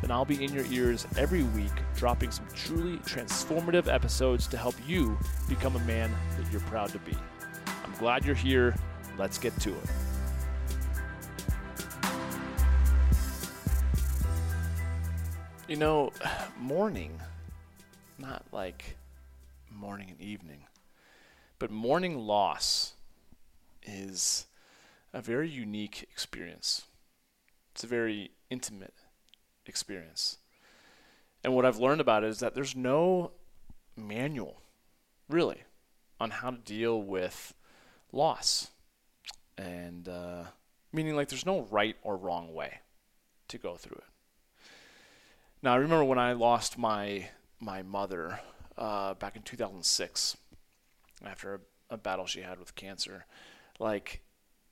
then I'll be in your ears every week, dropping some truly transformative episodes to help you become a man that you're proud to be. I'm glad you're here. Let's get to it. You know, mourning, not like morning and evening, but mourning loss is a very unique experience. It's a very intimate experience. And what I've learned about it is that there's no manual, really, on how to deal with loss. And uh, meaning, like, there's no right or wrong way to go through it. Now, I remember when I lost my my mother uh, back in 2006 after a, a battle she had with cancer. Like,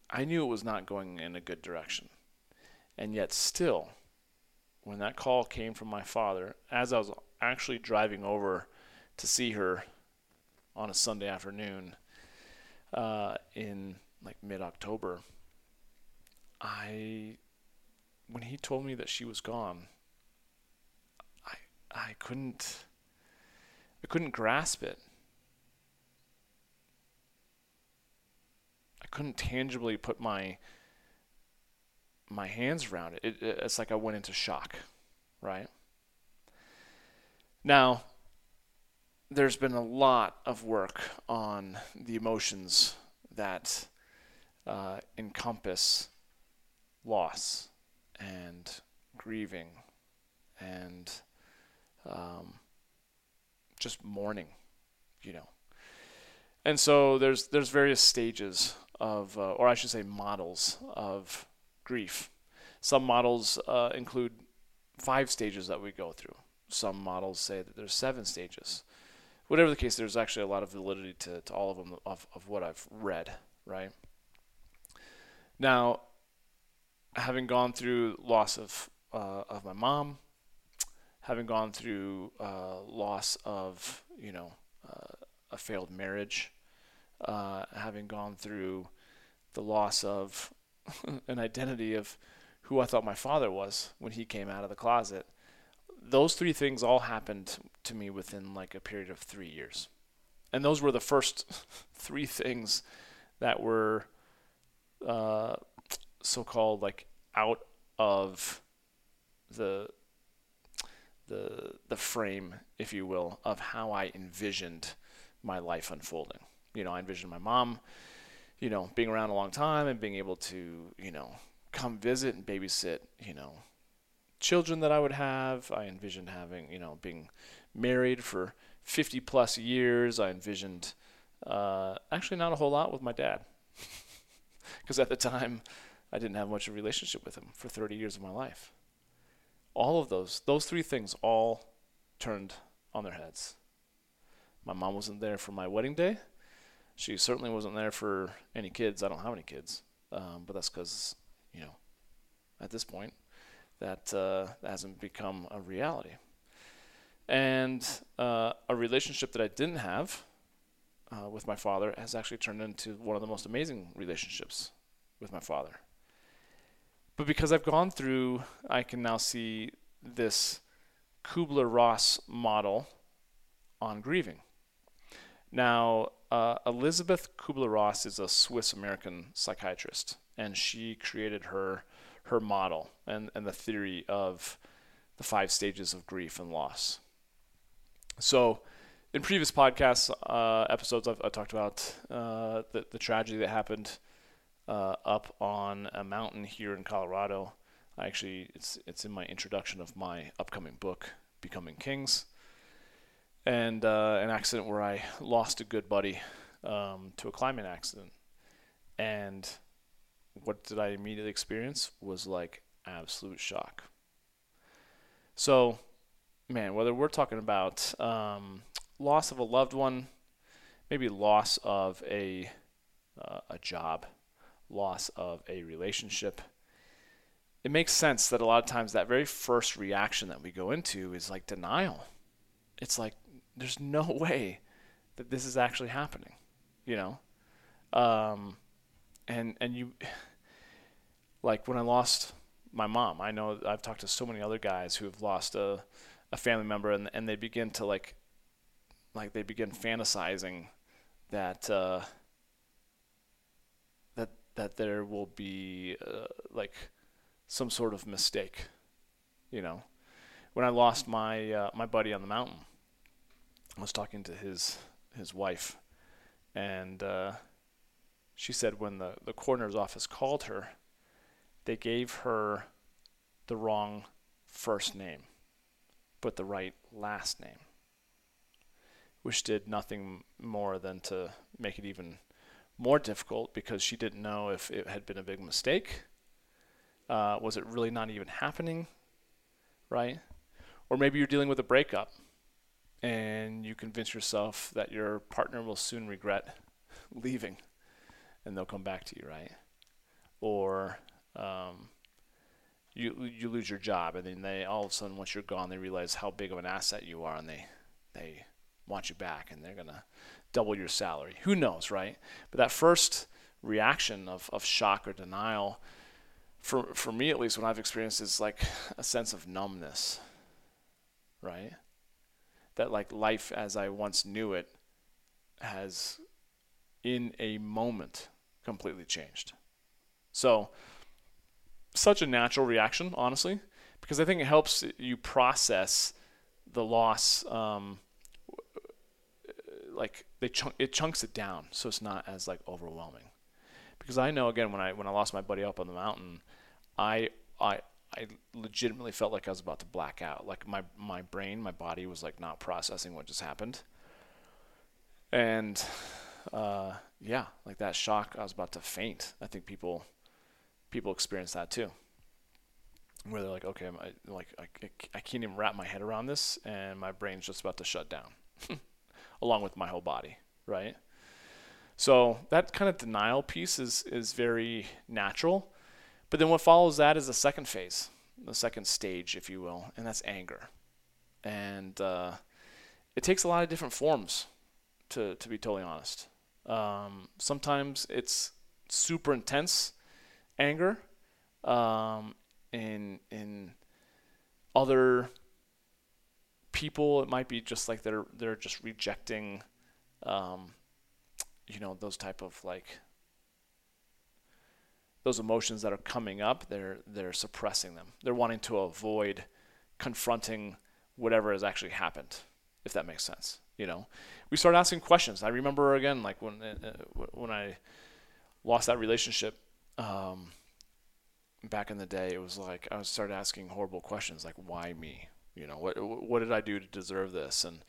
I knew it was not going in a good direction. And yet, still, when that call came from my father, as I was actually driving over to see her on a Sunday afternoon uh, in like mid October, I, when he told me that she was gone, I, I couldn't, I couldn't grasp it. I couldn't tangibly put my my hands around it. it. It's like I went into shock, right? Now, there's been a lot of work on the emotions that uh, encompass loss and grieving and um, just mourning, you know. And so there's there's various stages of, uh, or I should say, models of grief. Some models uh, include five stages that we go through. Some models say that there's seven stages. Whatever the case, there's actually a lot of validity to, to all of them of, of what I've read, right? Now, having gone through loss of uh, of my mom, having gone through uh, loss of you know uh, a failed marriage, uh, having gone through the loss of an identity of who I thought my father was when he came out of the closet. Those three things all happened to me within like a period of three years. And those were the first three things that were uh, so called like out of the the the frame, if you will, of how I envisioned my life unfolding. You know, I envisioned my mom you know, being around a long time and being able to, you know, come visit and babysit, you know, children that I would have. I envisioned having, you know, being married for 50 plus years. I envisioned uh, actually not a whole lot with my dad. Because at the time, I didn't have much of a relationship with him for 30 years of my life. All of those, those three things all turned on their heads. My mom wasn't there for my wedding day she certainly wasn't there for any kids. I don't have any kids, um, but that's because you know, at this point, that uh, hasn't become a reality. And uh, a relationship that I didn't have uh, with my father has actually turned into one of the most amazing relationships with my father. But because I've gone through, I can now see this Kubler Ross model on grieving. Now, uh, Elisabeth Kubler Ross is a Swiss American psychiatrist, and she created her her model and, and the theory of the five stages of grief and loss. So, in previous podcast uh, episodes, I've, I've, talked about uh, the, the tragedy that happened uh, up on a mountain here in Colorado. I actually, it's it's in my introduction of my upcoming book, Becoming Kings and uh, an accident where I lost a good buddy um, to a climbing accident. And what did I immediately experience was like absolute shock. So man, whether we're talking about um, loss of a loved one, maybe loss of a uh, a job, loss of a relationship, it makes sense that a lot of times that very first reaction that we go into is like denial. It's like there's no way that this is actually happening, you know. Um, and and you like when I lost my mom, I know I've talked to so many other guys who have lost a a family member and and they begin to like like they begin fantasizing that uh, that that there will be uh, like some sort of mistake, you know. When I lost my uh, my buddy on the mountain, I was talking to his his wife, and uh, she said when the the coroner's office called her, they gave her the wrong first name, but the right last name which did nothing more than to make it even more difficult because she didn't know if it had been a big mistake. Uh, was it really not even happening? Right? Or maybe you're dealing with a breakup and you convince yourself that your partner will soon regret leaving and they'll come back to you, right? Or um, you you lose your job and then they all of a sudden once you're gone they realize how big of an asset you are and they they want you back and they're going to double your salary. Who knows, right? But that first reaction of, of shock or denial, for, for me at least, what I've experienced is like a sense of numbness, right? That like life as I once knew it has in a moment completely changed. So, such a natural reaction, honestly, because I think it helps you process the loss um, like they chunk it chunks it down so it's not as like overwhelming. Because I know again when I when I lost my buddy up on the mountain, I I I legitimately felt like I was about to black out. Like my my brain, my body was like not processing what just happened. And uh, yeah, like that shock, I was about to faint. I think people people experience that too. Where they're like, okay, I, like I, I can't even wrap my head around this, and my brain's just about to shut down. along with my whole body, right? So that kind of denial piece is is very natural. But then what follows that is the second phase, the second stage, if you will, and that's anger. And uh, it takes a lot of different forms, to to be totally honest. Um, sometimes it's super intense anger. Um, in in other people. It might be just like they're they're just rejecting, um, you know, those type of like those emotions that are coming up. They're they're suppressing them. They're wanting to avoid confronting whatever has actually happened, if that makes sense. You know, we start asking questions. I remember again, like when uh, when I lost that relationship. Um, back in the day, it was like I started asking horrible questions, like why me? You know, what what did I do to deserve this? And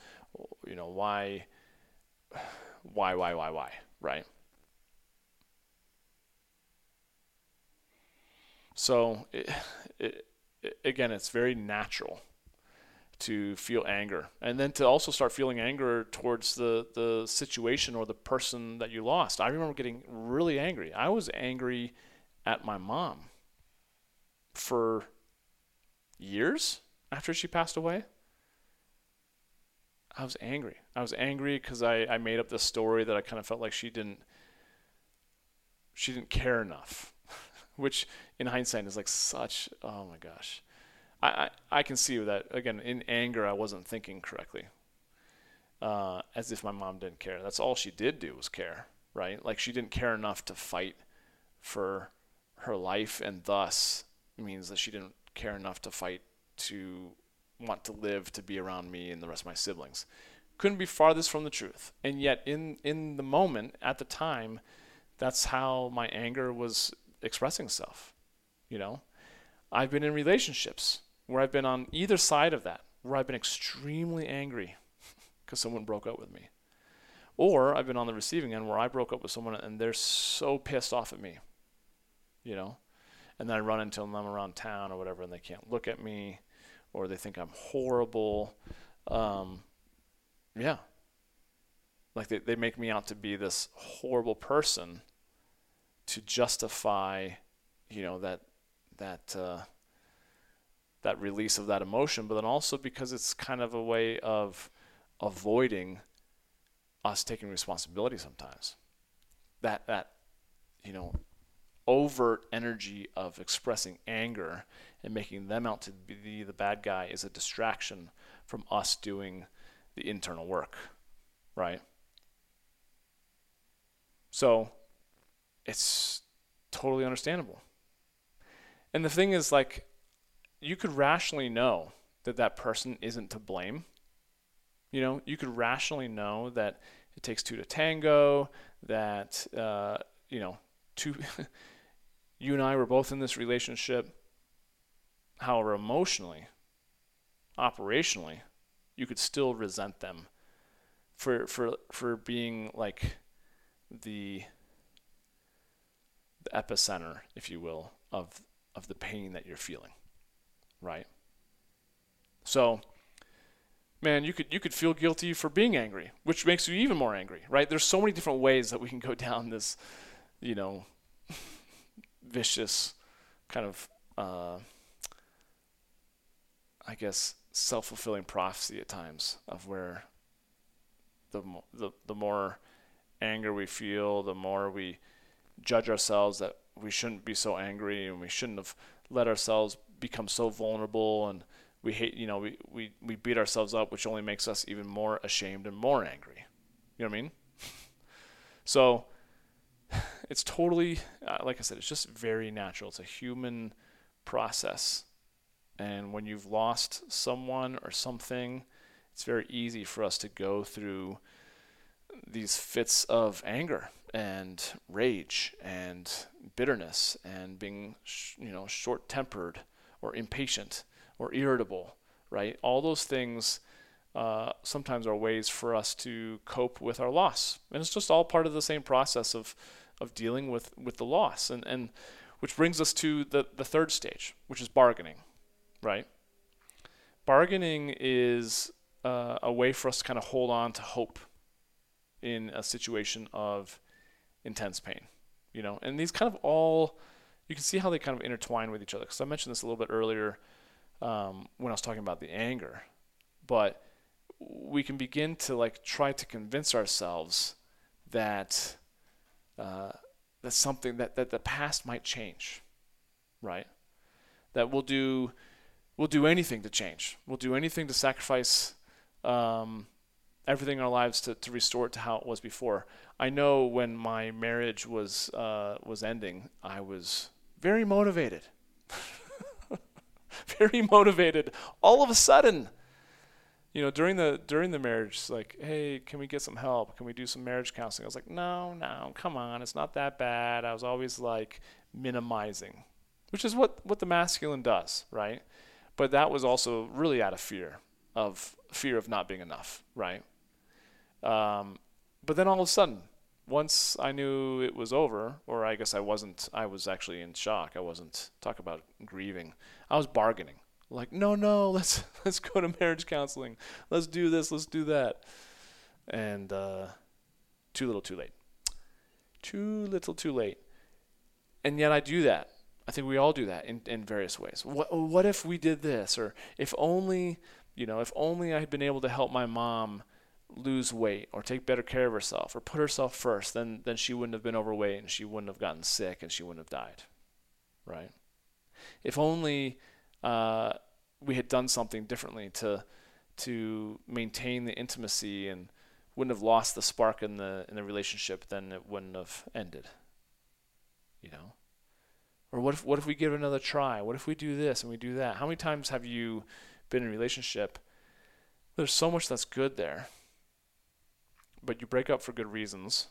you know, why, why, why, why, why, right? So, it, it, again, it's very natural to feel anger, and then to also start feeling anger towards the the situation or the person that you lost. I remember getting really angry. I was angry at my mom for years after she passed away, I was angry. I was angry because I, I made up this story that I kind of felt like she didn't she didn't care enough, which in hindsight is like such oh my gosh. I, I, I can see that again in anger I wasn't thinking correctly. Uh, as if my mom didn't care. That's all she did do was care, right? Like she didn't care enough to fight for her life, and thus means that she didn't care enough to fight to want to live to be around me and the rest of my siblings. Couldn't be farthest from the truth. And yet in in the moment at the time that's how my anger was expressing self. You know, I've been in relationships where I've been on either side of that, where I've been extremely angry because someone broke up with me. Or I've been on the receiving end where I broke up with someone and they're so pissed off at me, you know, and then I run into them around town or whatever and they can't look at me or they think I'm horrible. Um, yeah. Like they, they make me out to be this horrible person to justify, you know, that that uh, that release of that emotion, but then also because it's kind of a way of avoiding us taking responsibility sometimes. That that you know overt energy of expressing anger and making them out to be the bad guy is a distraction from us doing the internal work, right? So it's totally understandable. And the thing is, like, you could rationally know that that person isn't to blame. You know, you could rationally know that it takes two to tango, that, uh, you know, two, you and I were both in this relationship. However, emotionally, operationally, you could still resent them for for for being like the the epicenter, if you will, of of the pain that you're feeling. Right? So man, you could you could feel guilty for being angry, which makes you even more angry, right? There's so many different ways that we can go down this, you know, vicious kind of uh, I guess self-fulfilling prophecy at times of where the the the more anger we feel, the more we judge ourselves that we shouldn't be so angry and we shouldn't have let ourselves become so vulnerable and we hate you know we, we, we beat ourselves up which only makes us even more ashamed and more angry. You know what i mean? So it's totally uh, like i said it's just very natural. It's a human process. And when you've lost someone or something it's very easy for us to go through these fits of anger and rage and bitterness and being you know short-tempered or impatient or irritable right? All those things uh, sometimes are ways for us to cope with our loss. And it's just all part of the same process of of dealing with with the loss and and which brings us to the the third stage which is bargaining right? Bargaining is uh, a way for us to kind of hold on to hope in a situation of intense pain, you know. And these kind of all, you can see how they kind of intertwine with each other. Because I mentioned this a little bit earlier um, when I was talking about the anger, but we can begin to like try to convince ourselves that uh, that something that that the past might change, right? That we'll do we'll do anything to change. We'll do anything to sacrifice um, everything in our lives to, to restore it to how it was before. I know when my marriage was uh, was ending, I was very motivated. very motivated. All of a sudden, you know, during the during the marriage, like, hey, can we get some help? Can we do some marriage counseling? I was like, no, no, come on, it's not that bad. I was always like minimizing, which is what what the masculine does, right? But that was also really out of fear of fear of not being enough, right? Um, but then all of a sudden, once I knew it was over, or I guess I wasn't, I was actually in shock. I wasn't talk about grieving. I was bargaining. Like, no, no, let's let's go to marriage counseling. Let's do this. Let's do that. And uh, too little, too late. Too little, too late. And yet I do that. I think we all do that in, in various ways. What what if we did this, or if only you know, if only I had been able to help my mom lose weight or take better care of herself or put herself first, then then she wouldn't have been overweight and she wouldn't have gotten sick and she wouldn't have died. Right? If only uh, we had done something differently to to maintain the intimacy and wouldn't have lost the spark in the in the relationship, then it wouldn't have ended. You know? Or what if what if we give it another try? What if we do this and we do that? How many times have you been in a relationship? There's so much that's good there but you break up for good reasons.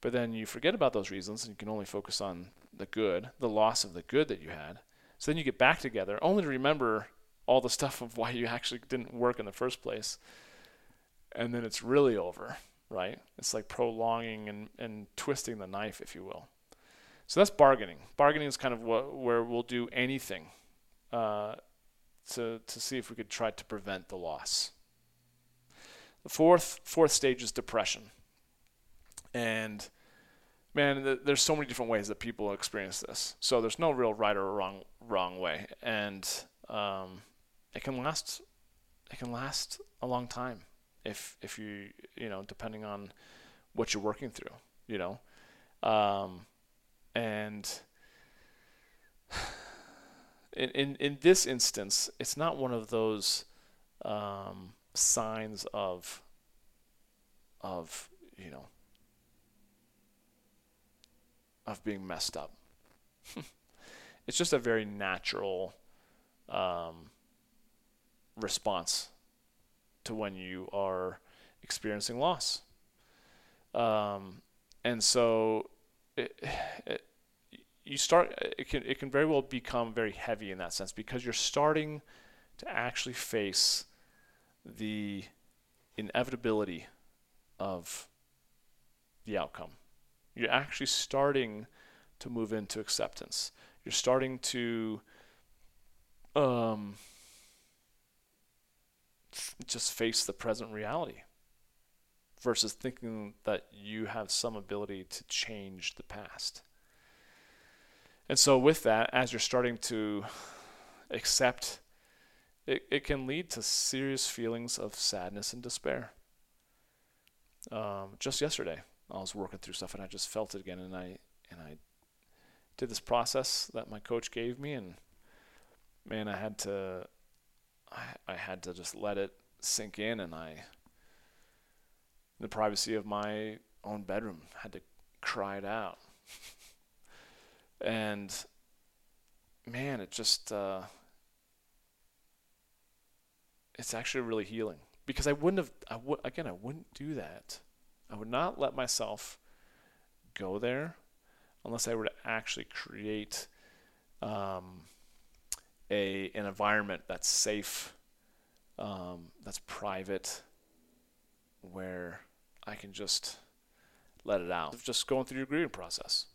But then you forget about those reasons and you can only focus on the good, the loss of the good that you had. So then you get back together only to remember all the stuff of why you actually didn't work in the first place. And then it's really over, right? It's like prolonging and, and twisting the knife, if you will. So that's bargaining. Bargaining is kind of what, where we'll do anything uh, to, to see if we could try to prevent the loss. The fourth fourth stage is depression. And man, th- there's so many different ways that people experience this. So there's no real right or wrong wrong way, and um, it can last it can last a long time if if you you know depending on what you're working through, you know, um, and in, in in this instance, it's not one of those um, signs of of you know of being messed up. it's just a very natural um, response to when you are experiencing loss. Um, and so it, it, you start it can it can very well become very heavy in that sense because you're starting to actually face the inevitability of the outcome. You're actually starting to move into acceptance. You're starting to um, just face the present reality versus thinking that you have some ability to change the past. And so, with that, as you're starting to accept, it, it can lead to serious feelings of sadness and despair. Um, just yesterday, I was working through stuff and I just felt it again, and I and I did this process that my coach gave me, and man, I had to I, I had to just let it sink in, and I, the privacy of my own bedroom, had to cry it out. and man, it just uh, it's actually really healing because I wouldn't have I would again I wouldn't do that. I would not let myself go there unless I were to actually create um, a an environment that's safe, um, that's private, where I can just let it out. Just going through your grieving process.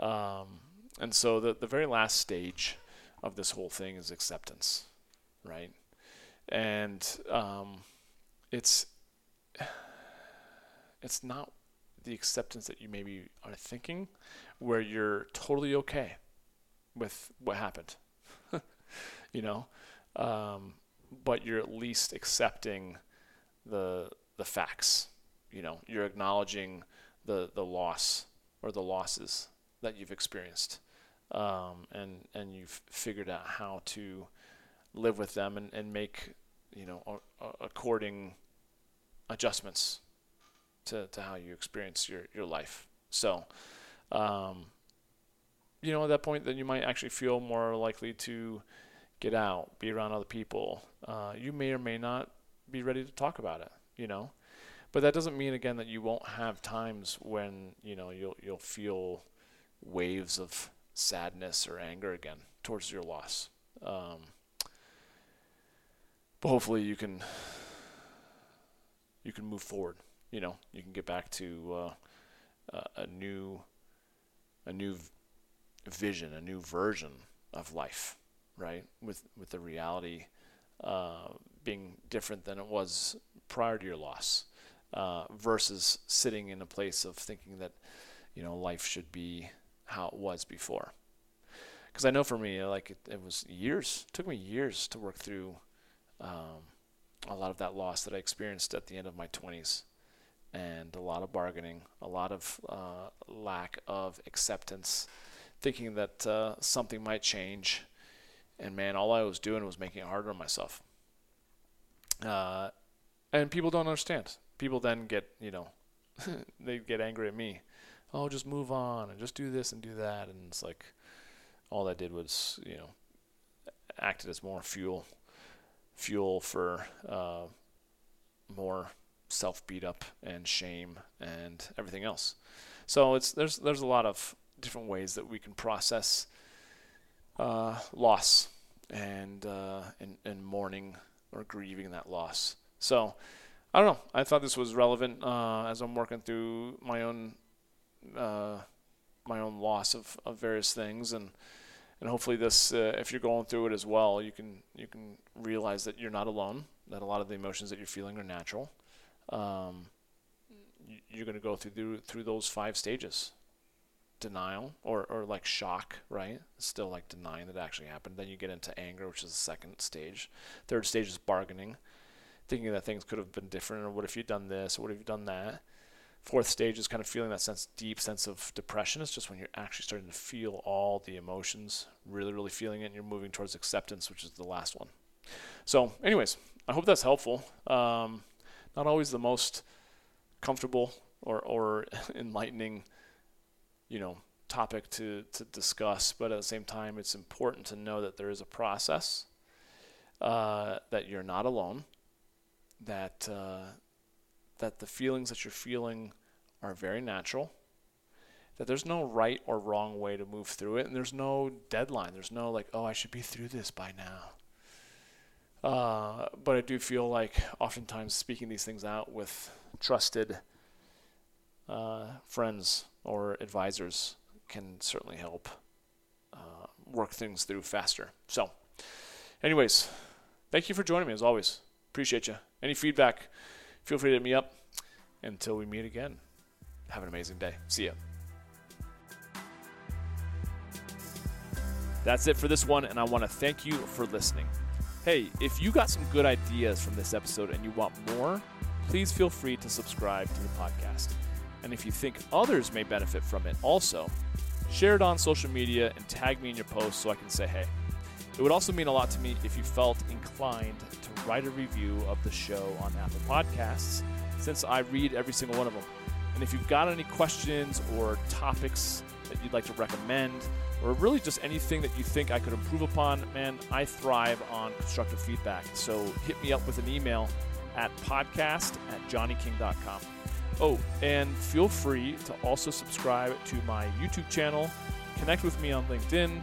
Um, and so the the very last stage of this whole thing is acceptance, right? And um, it's it's not the acceptance that you maybe are thinking, where you're totally okay with what happened you know, um, but you're at least accepting the the facts. You know, you're acknowledging the the loss or the losses that you've experienced, um, and and you've figured out how to live with them and, and make you know according adjustments to, to how you experience your, your life. So, um, you know, at that point, then you might actually feel more likely to get out, be around other people. Uh, you may or may not be ready to talk about it, you know. But that doesn't mean again that you won't have times when you know you'll you'll feel waves of sadness or anger again towards your loss. Um, but hopefully you can you can move forward. You know, you can get back to uh, a new a new vision, a new version of life right? With with the reality uh, being different than it was prior to your loss, uh, versus sitting in a place of thinking that you know life should be how it was before. Because I know for me, like it, it, was years. Took me years to work through um, a lot of that loss that I experienced at the end of my 20s, and a lot of bargaining, a lot of uh, lack of acceptance, thinking that uh, something might change and man, all I was doing was making it harder on myself. Uh, and people don't understand. People then get, you know, they get angry at me. Oh, just move on and just do this and do that. And it's like, all that did was, you know, acted as more fuel, fuel for uh, more self beat up and shame and everything else. So it's there's there's a lot of different ways that we can process uh, loss and, uh, and and mourning or grieving that loss. So I don't know. I thought this was relevant uh, as I'm working through my own uh, my own loss of, of various things and and hopefully this, uh, if you're going through it as well, you can you can realize that you're not alone. That a lot of the emotions that you're feeling are natural. Um, you're going to go through through those five stages denial or, or like shock, right? still like denying that it actually happened. Then you get into anger, which is the second stage. Third stage is bargaining, thinking that things could have been different, or what if you'd done this, or what if you've done that. Fourth stage is kind of feeling that sense, deep sense of depression. It's just when you're actually starting to feel all the emotions, really, really feeling it, and you're moving towards acceptance, which is the last one. So, anyways, I hope that's helpful. Um, not always the most comfortable or, or enlightening you know topic to, to discuss, but at the same time, it's important to know that there is a process, uh, that you're not alone, that uh, that the feelings that you're feeling are very natural, that there's no right or wrong way to move through it, and there's no deadline. There's no like, oh, I should be through this by now. Uh, but I do feel like oftentimes speaking these things out with trusted uh, friends or advisors can certainly help uh, work things through faster. So, anyways, thank you for joining me as always. Appreciate you. Any feedback, feel free to hit me up. Until we meet again, have an amazing day. See ya. That's it for this one, and I want to thank you for listening. Hey, if you got some good ideas from this episode and you want more, please feel free to subscribe to the podcast. And if you think others may benefit from it also, share it on social media and tag me in your post so I can say hey. It would also mean a lot to me if you felt inclined to write a review of the show on Apple Podcasts, since I read every single one of them. And if you've got any questions or topics that you'd like to recommend, or really just anything that you think I could improve upon, man, I thrive on constructive feedback. So hit me up with an email at podcast at johnnyking.com. Oh, and feel free to also subscribe to my YouTube channel, connect with me on LinkedIn,